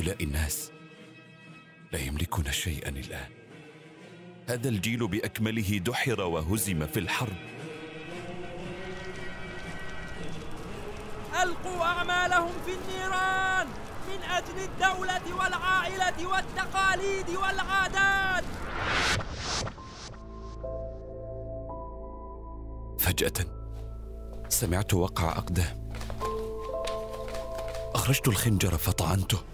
هؤلاء الناس لا يملكون شيئا الآن. هذا الجيل بأكمله دحر وهزم في الحرب. ألقوا أعمالهم في النيران من أجل الدولة والعائلة والتقاليد والعادات. فجأة سمعت وقع أقدام. أخرجت الخنجر فطعنته.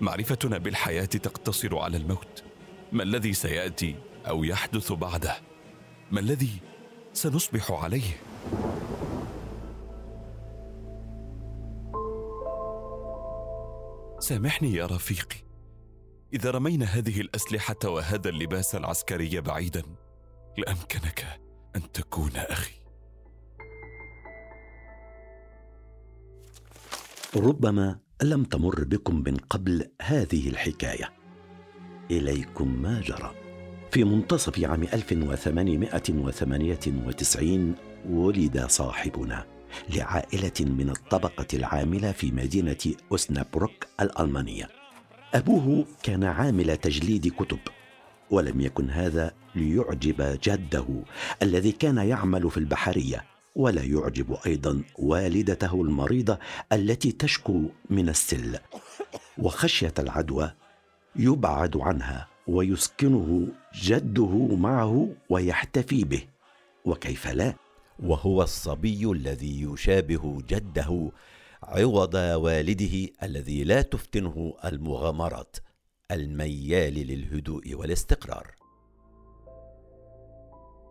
معرفتنا بالحياة تقتصر على الموت. ما الذي سيأتي أو يحدث بعده؟ ما الذي سنصبح عليه؟ سامحني يا رفيقي. إذا رمينا هذه الأسلحة وهذا اللباس العسكري بعيدا لأمكنك أن تكون أخي. ربما لم تمر بكم من قبل هذه الحكاية. إليكم ما جرى. في منتصف عام 1898 ولد صاحبنا لعائلة من الطبقة العاملة في مدينة أوسنابروك الألمانية. أبوه كان عامل تجليد كتب، ولم يكن هذا ليعجب جده الذي كان يعمل في البحرية، ولا يعجب أيضا والدته المريضة التي تشكو من السل. وخشية العدوى يبعد عنها ويسكنه جده معه ويحتفي به. وكيف لا؟ وهو الصبي الذي يشابه جده عوض والده الذي لا تفتنه المغامرات الميال للهدوء والاستقرار.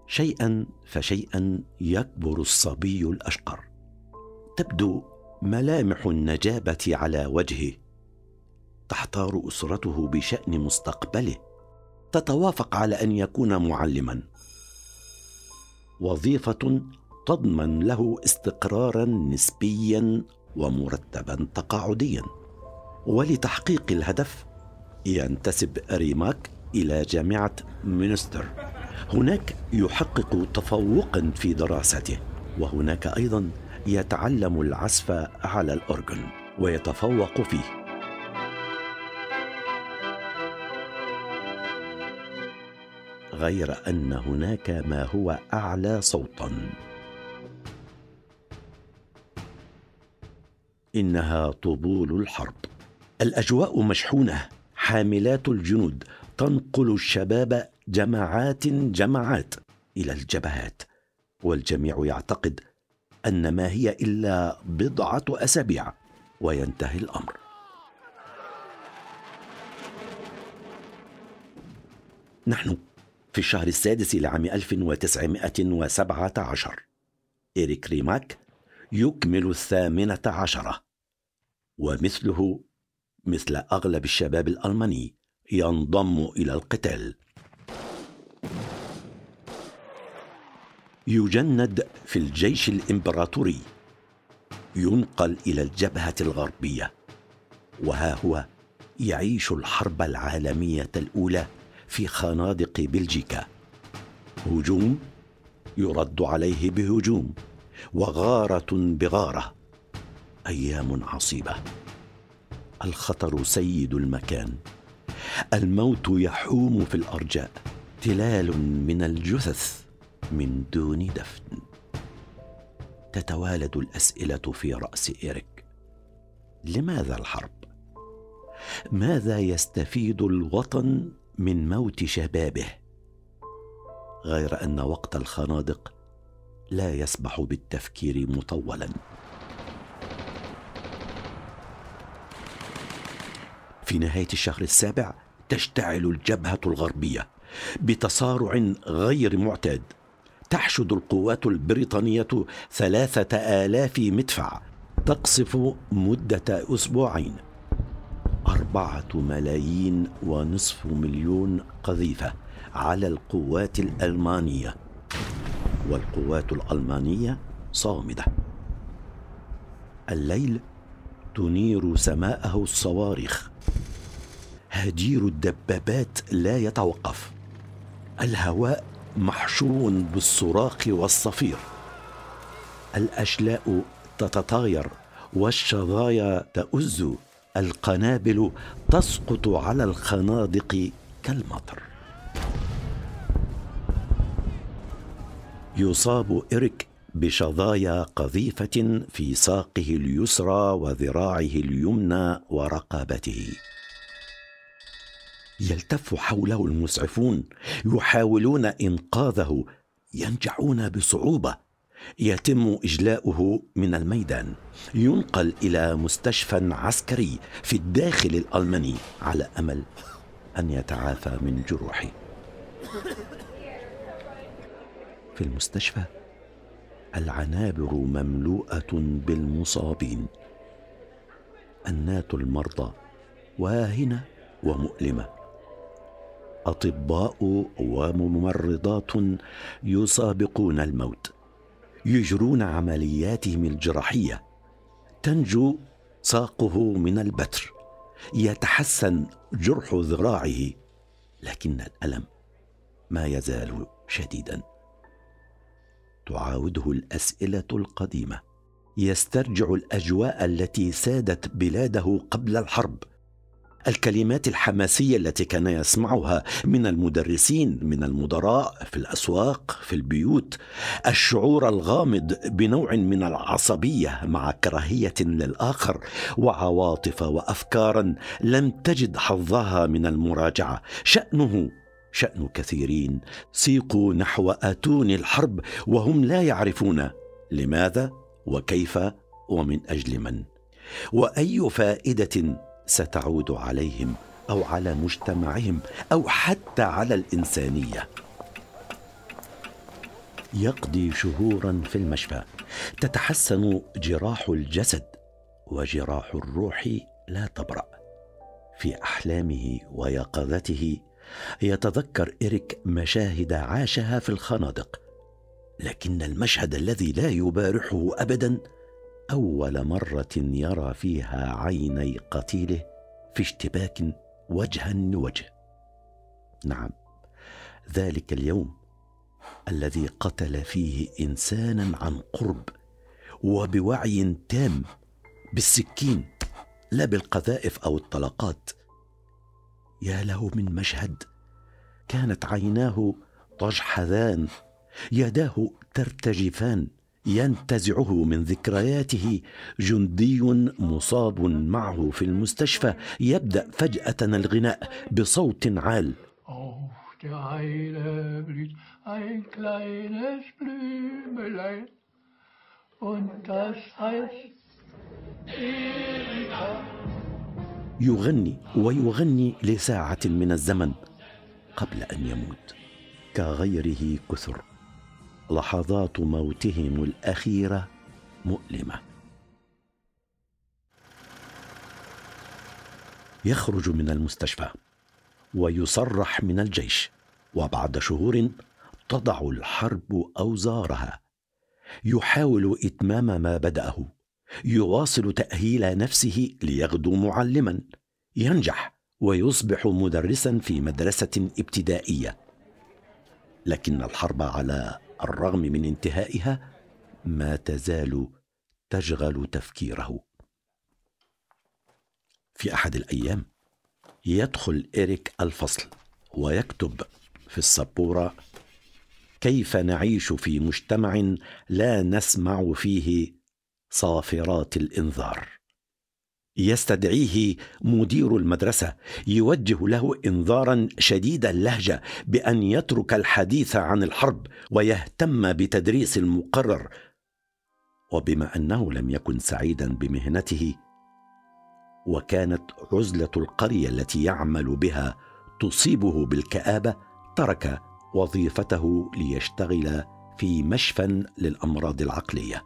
شيئا فشيئا يكبر الصبي الأشقر. تبدو ملامح النجابة على وجهه. تحتار أسرته بشأن مستقبله. تتوافق على أن يكون معلما. وظيفة تضمن له استقرارا نسبيا ومرتبا تقاعديا. ولتحقيق الهدف ينتسب ريمارك إلى جامعة مينستر. هناك يحقق تفوقا في دراسته وهناك أيضا يتعلم العزف على الأورغن ويتفوق فيه. غير أن هناك ما هو أعلى صوتا. إنها طبول الحرب. الأجواء مشحونة حاملات الجنود تنقل الشباب جماعات جماعات إلى الجبهات والجميع يعتقد أن ما هي إلا بضعة أسابيع وينتهي الأمر. نحن في الشهر السادس لعام 1917 إريك ريماك يكمل الثامنة عشرة ومثله مثل أغلب الشباب الألماني ينضم إلى القتال. يجند في الجيش الإمبراطوري. ينقل إلى الجبهة الغربية. وها هو يعيش الحرب العالمية الأولى في خنادق بلجيكا. هجوم يرد عليه بهجوم وغارة بغارة. أيام عصيبة. الخطر سيد المكان. الموت يحوم في الأرجاء. تلال من الجثث. من دون دفن. تتوالد الأسئلة في رأس إيريك. لماذا الحرب؟ ماذا يستفيد الوطن من موت شبابه؟ غير أن وقت الخنادق لا يسمح بالتفكير مطولا. في نهاية الشهر السابع تشتعل الجبهة الغربية بتصارع غير معتاد. تحشد القوات البريطانية ثلاثة آلاف مدفع تقصف مدة أسبوعين. أربعة ملايين ونصف مليون قذيفة على القوات الألمانية. والقوات الألمانية صامدة. الليل تنير سماءه الصواريخ. هجير الدبابات لا يتوقف. الهواء محشو بالصراخ والصفير. الأشلاء تتطاير والشظايا تؤز. القنابل تسقط على الخنادق كالمطر. يصاب إريك بشظايا قذيفة في ساقه اليسرى وذراعه اليمنى ورقبته. يلتف حوله المسعفون يحاولون إنقاذه ينجحون بصعوبة. يتم إجلاؤه من الميدان. ينقل إلى مستشفى عسكري في الداخل الألماني على أمل أن يتعافى من جروحه. في المستشفى العنابر مملوءة بالمصابين. انات المرضى واهنة ومؤلمة. أطباء وممرضات يسابقون الموت يجرون عملياتهم الجراحية تنجو ساقه من البتر يتحسن جرح ذراعه لكن الألم ما يزال شديدا. تعاوده الأسئلة القديمة يسترجع الأجواء التي سادت بلاده قبل الحرب. الكلمات الحماسية التي كان يسمعها من المدرسين من المدراء في الأسواق في البيوت. الشعور الغامض بنوع من العصبية مع كراهية للآخر وعواطف وافكارا لم تجد حظها من المراجعة. شأنه شأن كثيرين. سيقوا نحو آتون الحرب وهم لا يعرفون لماذا وكيف ومن أجل من. وأي فائدة ستعود عليهم أو على مجتمعهم أو حتى على الإنسانية. يقضي شهورا في المشفى. تتحسن جراح الجسد وجراح الروح لا تبرأ. في أحلامه ويقظته يتذكر إريك مشاهد عاشها في الخنادق. لكن المشهد الذي لا يبارحه أبدا أول مرة يرى فيها عيني قتيله في اشتباك وجها لوجه. نعم ذلك اليوم الذي قتل فيه إنسانا عن قرب وبوعي تام بالسكين لا بالقذائف أو الطلقات. يا له من مشهد كانت عيناه تجحذان يداه ترتجفان. ينتزعه من ذكرياته جندي مصاب معه في المستشفى يبدأ فجاه الغناء بصوت عال. يغني ويغني لساعة من الزمن قبل أن يموت كغيره كثر. لحظات موتهم الأخيرة مؤلمة. يخرج من المستشفى ويصرح من الجيش وبعد شهور تضع الحرب أوزارها. يحاول إتمام ما بدأه. يواصل تأهيل نفسه ليغدو معلما. ينجح ويصبح مدرسا في مدرسة ابتدائية. لكن الحرب على الرغم من انتهائها ما تزال تشغل تفكيره. في أحد الأيام يدخل إريك الفصل ويكتب في السبورة كيف نعيش في مجتمع لا نسمع فيه صافرات الإنذار؟ يستدعيه مدير المدرسة يوجه له إنذارا شديد اللهجة بأن يترك الحديث عن الحرب ويهتم بتدريس المقرر. وبما أنه لم يكن سعيدا بمهنته وكانت عزلة القرية التي يعمل بها تصيبه بالكآبة ترك وظيفته ليشتغل في مشفى للأمراض العقلية.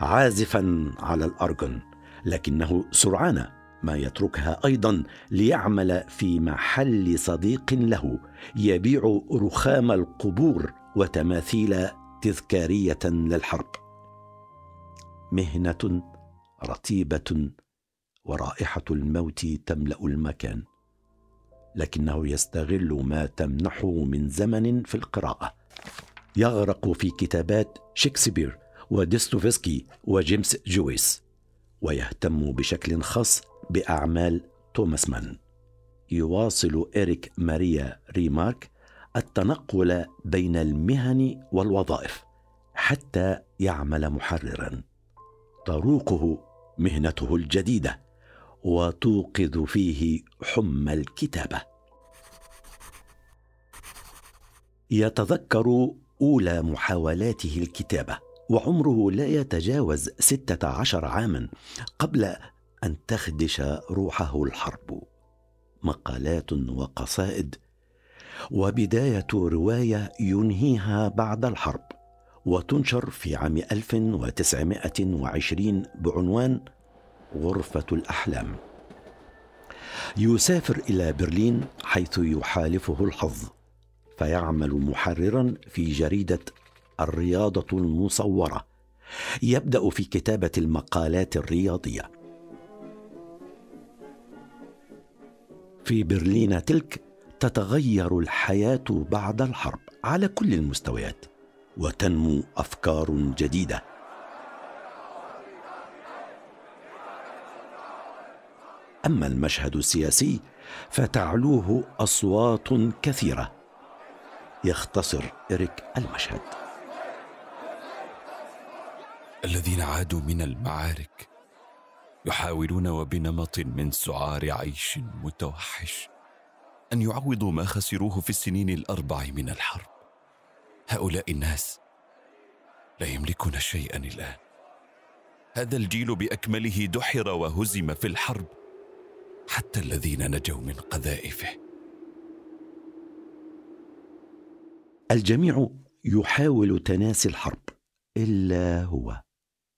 عازفا على الأرجون. لكنه سرعان ما يتركها أيضا ليعمل في محل صديق له يبيع رخام القبور وتماثيل تذكارية للحرب. مهنة رتيبة ورائحة الموت تملأ المكان لكنه يستغل ما تمنحه من زمن في القراءة. يغرق في كتابات شكسبير وديستوفسكي وجيمس جويس. ويهتم بشكل خاص بأعمال توماس مان يواصل إريك ماريا ريمارك التنقل بين المهن والوظائف حتى يعمل محررا. تروقه مهنته الجديدة وتوقظ فيه حمى الكتابة. يتذكر أولى محاولاته الكتابة وعمره لا يتجاوز ستة عشر عاما قبل أن تخدش روحه الحرب. مقالات وقصائد وبداية رواية ينهيها بعد الحرب وتنشر في عام 1920 بعنوان غرفة الأحلام. يسافر إلى برلين حيث يحالفه الحظ فيعمل محررا في جريدة الرياضة المصورة. يبدأ في كتابة المقالات الرياضية. في برلين تلك تتغير الحياة بعد الحرب على كل المستويات وتنمو أفكار جديدة. أما المشهد السياسي فتعلوه أصوات كثيرة. يختصر إريك المشهد. الذين عادوا من المعارك يحاولون وبنمط من سعار عيش متوحش أن يعوضوا ما خسروه في السنين الأربع من الحرب. هؤلاء الناس لا يملكون شيئا الآن. هذا الجيل بأكمله دحر وهزم في الحرب حتى الذين نجوا من قذائفه. الجميع يحاول تناسي الحرب إلا هو.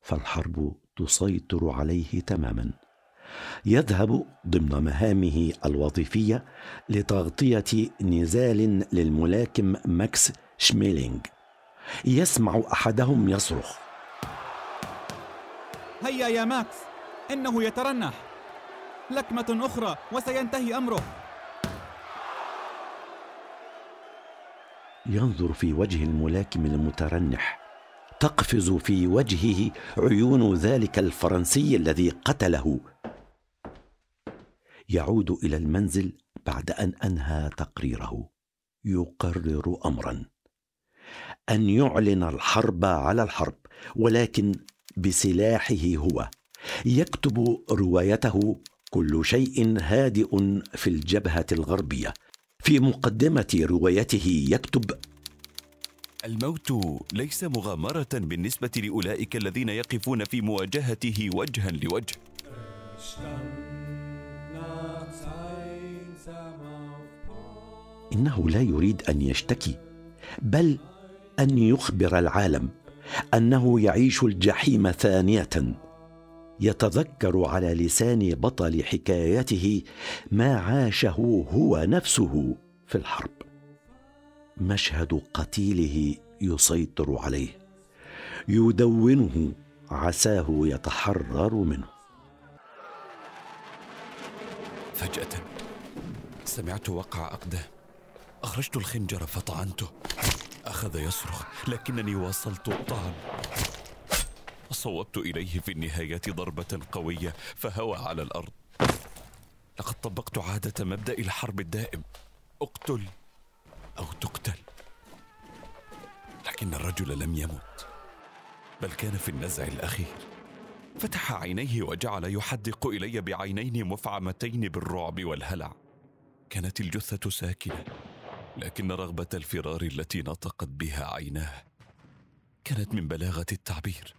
فالحرب تسيطر عليه تماما. يذهب ضمن مهامه الوظيفية لتغطية نزال للملاكم ماكس شميلينغ. يسمع أحدهم يصرخ. هيا يا ماكس إنه يترنح. لكمة أخرى وسينتهي أمره. ينظر في وجه الملاكم المترنح. تقفز في وجهه عيون ذلك الفرنسي الذي قتله. يعود إلى المنزل بعد أن أنهى تقريره. يقرر امرا أن يعلن الحرب على الحرب ولكن بسلاحه هو. يكتب روايته كل شيء هادئ في الجبهة الغربية. في مقدمة روايته يكتب الموت ليس مغامرة بالنسبة لأولئك الذين يقفون في مواجهته وجها لوجه. إنه لا يريد أن يشتكي بل أن يخبر العالم أنه يعيش الجحيم ثانية. يتذكر على لسان بطل حكايته ما عاشه هو نفسه في الحرب. مشهد قتيله يسيطر عليه. يدونه عساه يتحرر منه. فجأة سمعت وقع أقدام. أخرجت الخنجر فطعنته. أخذ يصرخ لكنني واصلت الطعن وصوبت إليه في النهاية ضربة قوية فهوى على الأرض. لقد طبقت عادة مبدأ الحرب الدائم. أقتل. أو تقتل. لكن الرجل لم يمت بل كان في النزع الأخير. فتح عينيه وجعل يحدق إلي بعينين مفعمتين بالرعب والهلع. كانت الجثة ساكنة لكن رغبة الفرار التي نطقت بها عيناه كانت من بلاغة التعبير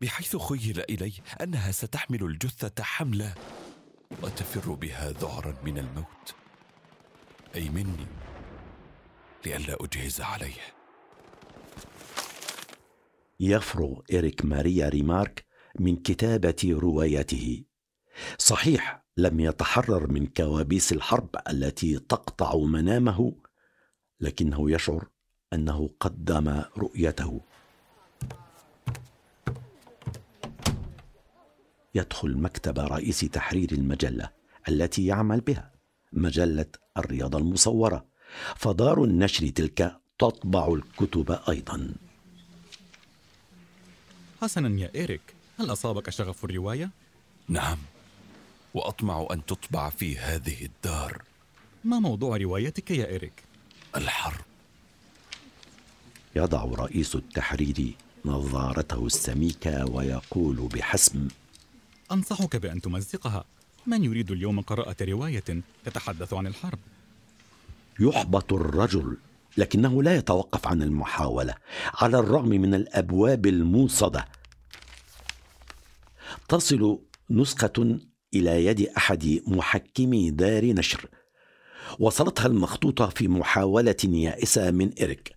بحيث خيل الي أنها ستحمل الجثة حملا وتفر بها ذعرا من الموت. أي مني. لئلا أجهز عليه. يفرغ إريك ماريا ريمارك من كتابة روايته. صحيح لم يتحرر من كوابيس الحرب التي تقطع منامه لكنه يشعر أنه قدم رؤيته. يدخل مكتب رئيس تحرير المجلة التي يعمل بها مجلة الرياضة المصورة. فدار النشر تلك تطبع الكتب أيضا حسنا يا إيريك هل أصابك شغف الرواية؟ نعم وأطمع أن تطبع في هذه الدار ما موضوع روايتك يا إيريك؟ الحرب يضع رئيس التحرير نظارته السميكة ويقول بحسم أنصحك بأن تمزقها من يريد اليوم قراءة رواية تتحدث عن الحرب؟ يحبط الرجل لكنه لا يتوقف عن المحاولة على الرغم من الأبواب الموصدة. تصل نسخة إلى يد أحد محكمي دار نشر. وصلتها المخطوطة في محاولة يائسة من إريك.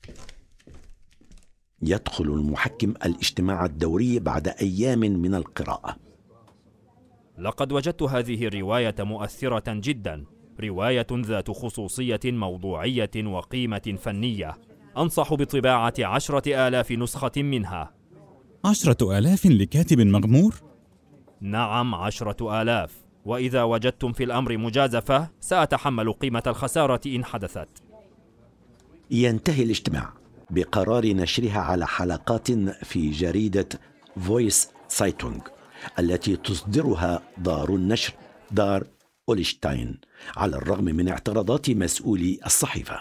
يدخل المحكم الاجتماع الدوري بعد أيام من القراءة. لقد وجدت هذه الرواية مؤثرة جدا. رواية ذات خصوصية موضوعية وقيمة فنية. أنصح بطباعة عشرة آلاف نسخة منها. عشرة آلاف لكاتب مغمور؟ نعم عشرة آلاف. وإذا وجدتم في الأمر مجازفة سأتحمل قيمة الخسارة إن حدثت. ينتهي الاجتماع بقرار نشرها على حلقات في جريدة فوسيشه تسايتونغ التي تصدرها دار النشر دار أولشتاين على الرغم من اعتراضات مسؤولي الصحيفة.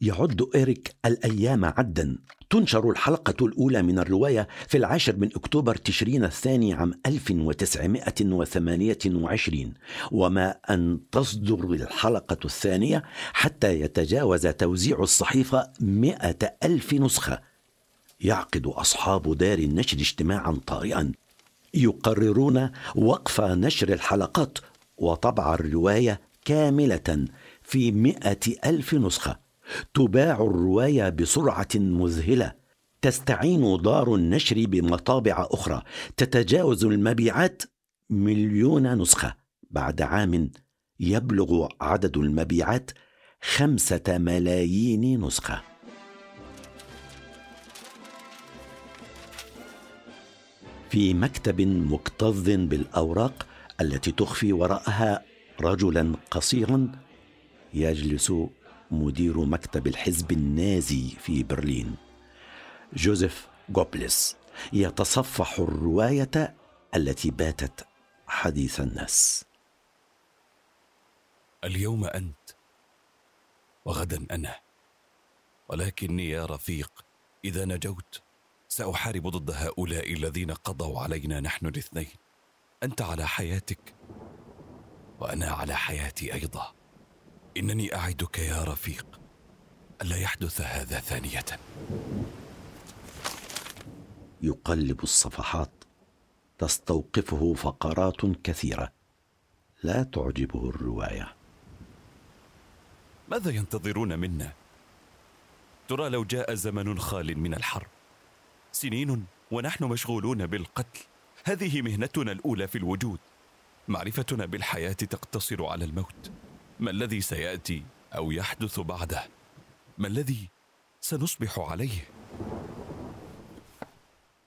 يعد إيريك الأيام عدا. تنشر الحلقة الأولى من الرواية في العاشر من أكتوبر تشرين الثاني عام 1928 وما أن تصدر الحلقة الثانية حتى يتجاوز توزيع الصحيفة مئة ألف نسخة. يعقد أصحاب دار النشر اجتماعا طارئا. يقررون وقف نشر الحلقات وطبع الرواية كاملة في مئة ألف نسخة. تباع الرواية بسرعة مذهلة. تستعين دار النشر بمطابع أخرى. تتجاوز المبيعات مليون نسخة. بعد عام يبلغ عدد المبيعات خمسة ملايين نسخة. في مكتب مكتظ بالأوراق التي تخفي وراءها رجلا قصيرا يجلس مدير مكتب الحزب النازي في برلين. جوزيف جوبلس يتصفح الرواية التي باتت حديث الناس. اليوم أنت وغدا أنا ولكني يا رفيق إذا نجوت سأحارب ضد هؤلاء الذين قضوا علينا نحن الاثنين. أنت على حياتك وأنا على حياتي أيضا. إنني أعدك يا رفيق. ألا يحدث هذا ثانية؟ يقلب الصفحات. تستوقفه فقرات كثيرة. لا تعجبه الرواية. ماذا ينتظرون منا؟ ترى لو جاء زمن خال من الحرب. سنين ونحن مشغولون بالقتل. هذه مهنتنا الأولى في الوجود. معرفتنا بالحياة تقتصر على الموت. ما الذي سيأتي أو يحدث بعده؟ ما الذي سنصبح عليه؟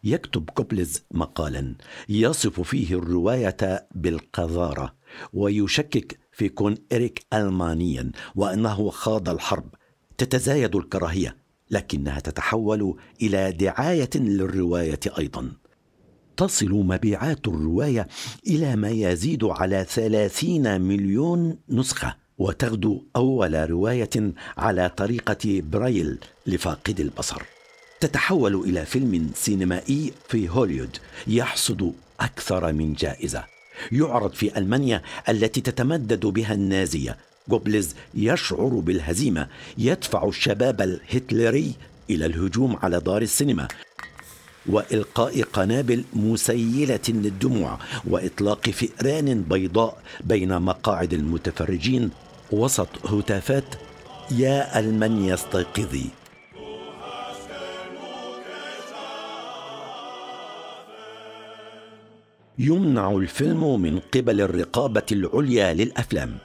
يكتب كوبلز مقالا يصف فيه الرواية بالقذارة ويشكك في كون إريك ألمانيا وأنه خاض الحرب. تتزايد الكراهية لكنها تتحول إلى دعاية للرواية أيضا. تصل مبيعات الرواية إلى ما يزيد على ثلاثين مليون نسخة وتغدو أول رواية على طريقة برايل لفاقد البصر. تتحول إلى فيلم سينمائي في هوليود يحصد أكثر من جائزة. يعرض في ألمانيا التي تتمدد بها النازية. جوبلز يشعر بالهزيمة يدفع الشباب الهتلري إلى الهجوم على دار السينما. وإلقاء قنابل مسيلة للدموع وإطلاق فئران بيضاء بين مقاعد المتفرجين وسط هتافات يا المنيا استيقظي يمنع الفيلم من قبل الرقابة العليا للأفلام.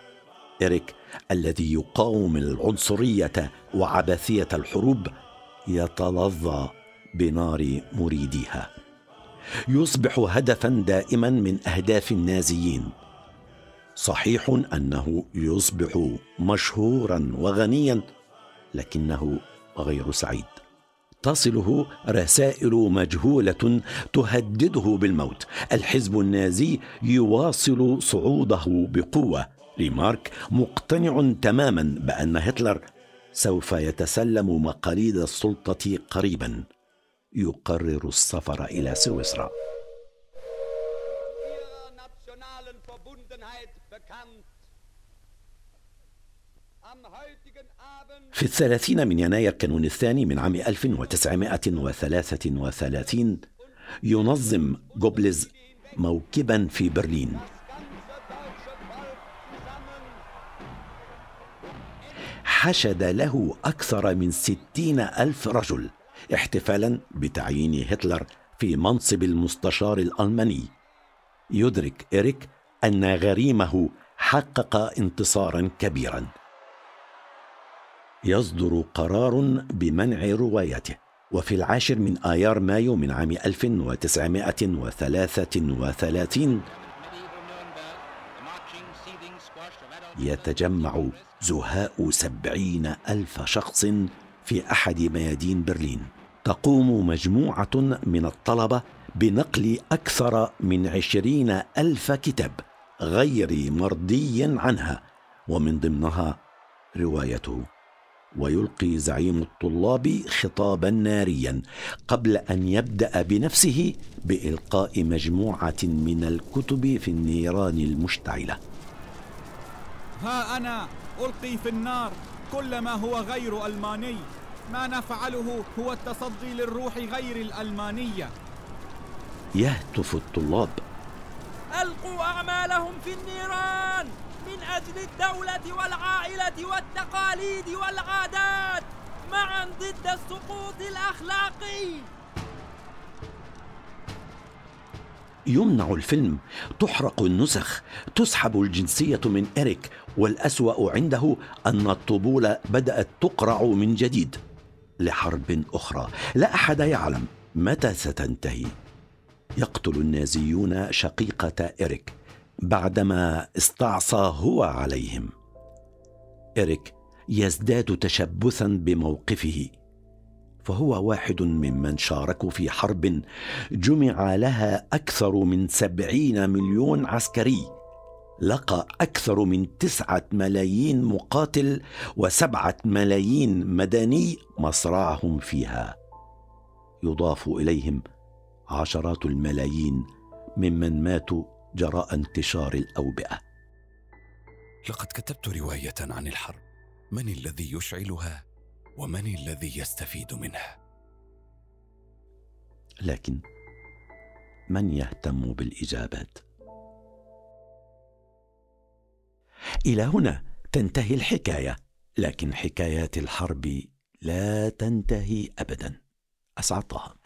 إريك الذي يقاوم العنصرية وعبثية الحروب يتلظى. بنار مريديها. يصبح هدفا دائما من أهداف النازيين. صحيح أنه يصبح مشهورا وغنيا لكنه غير سعيد. تصله رسائل مجهولة تهدده بالموت. الحزب النازي يواصل صعوده بقوة. ريمارك مقتنع تماما بأن هتلر سوف يتسلم مقاليد السلطة قريبا. يقرر السفر إلى سويسرا. في الثلاثين من يناير كانون الثاني من عام 1933 ينظم جوبلز موكبا في برلين. حشد له أكثر من ستين ألف رجل. احتفالا بتعيين هتلر في منصب المستشار الألماني. يدرك إريك أن غريمه حقق انتصارا كبيرا. يصدر قرار بمنع روايته. وفي العاشر من آيار مايو من عام 1933 يتجمع زهاء سبعين ألف شخص في أحد ميادين برلين. تقوم مجموعة من الطلبة بنقل أكثر من عشرين ألف كتاب غير مرضي عنها ومن ضمنها روايته. ويلقي زعيم الطلاب خطابا ناريا قبل أن يبدأ بنفسه بإلقاء مجموعة من الكتب في النيران المشتعلة. ها أنا ألقي في النار كل ما هو غير ألماني. ما نفعله هو التصدي للروح غير الألمانية. يهتف الطلاب. ألقوا أعمالهم في النيران من أجل الدولة والعائلة والتقاليد والعادات معا ضد السقوط الأخلاقي. يمنع الفيلم تحرق النسخ تسحب الجنسية من إريك والأسوأ عنده أن الطبول بدأت تقرع من جديد. لحرب أخرى. لا أحد يعلم متى ستنتهي. يقتل النازيون شقيقة إريك بعدما استعصى هو عليهم. إريك يزداد تشبثا بموقفه فهو واحد ممن شاركوا في حرب جمع لها أكثر من سبعين مليون عسكري. لقى أكثر من تسعة ملايين مقاتل وسبعة ملايين مدني مصرعهم فيها. يضاف إليهم عشرات الملايين ممن ماتوا جراء انتشار الأوبئة. لقد كتبت رواية عن الحرب. من الذي يشعلها؟ ومن الذي يستفيد منها؟ لكن من يهتم بالإجابات؟ إلى هنا تنتهي الحكاية لكن حكايات الحرب لا تنتهي ابدا. أسعد طه.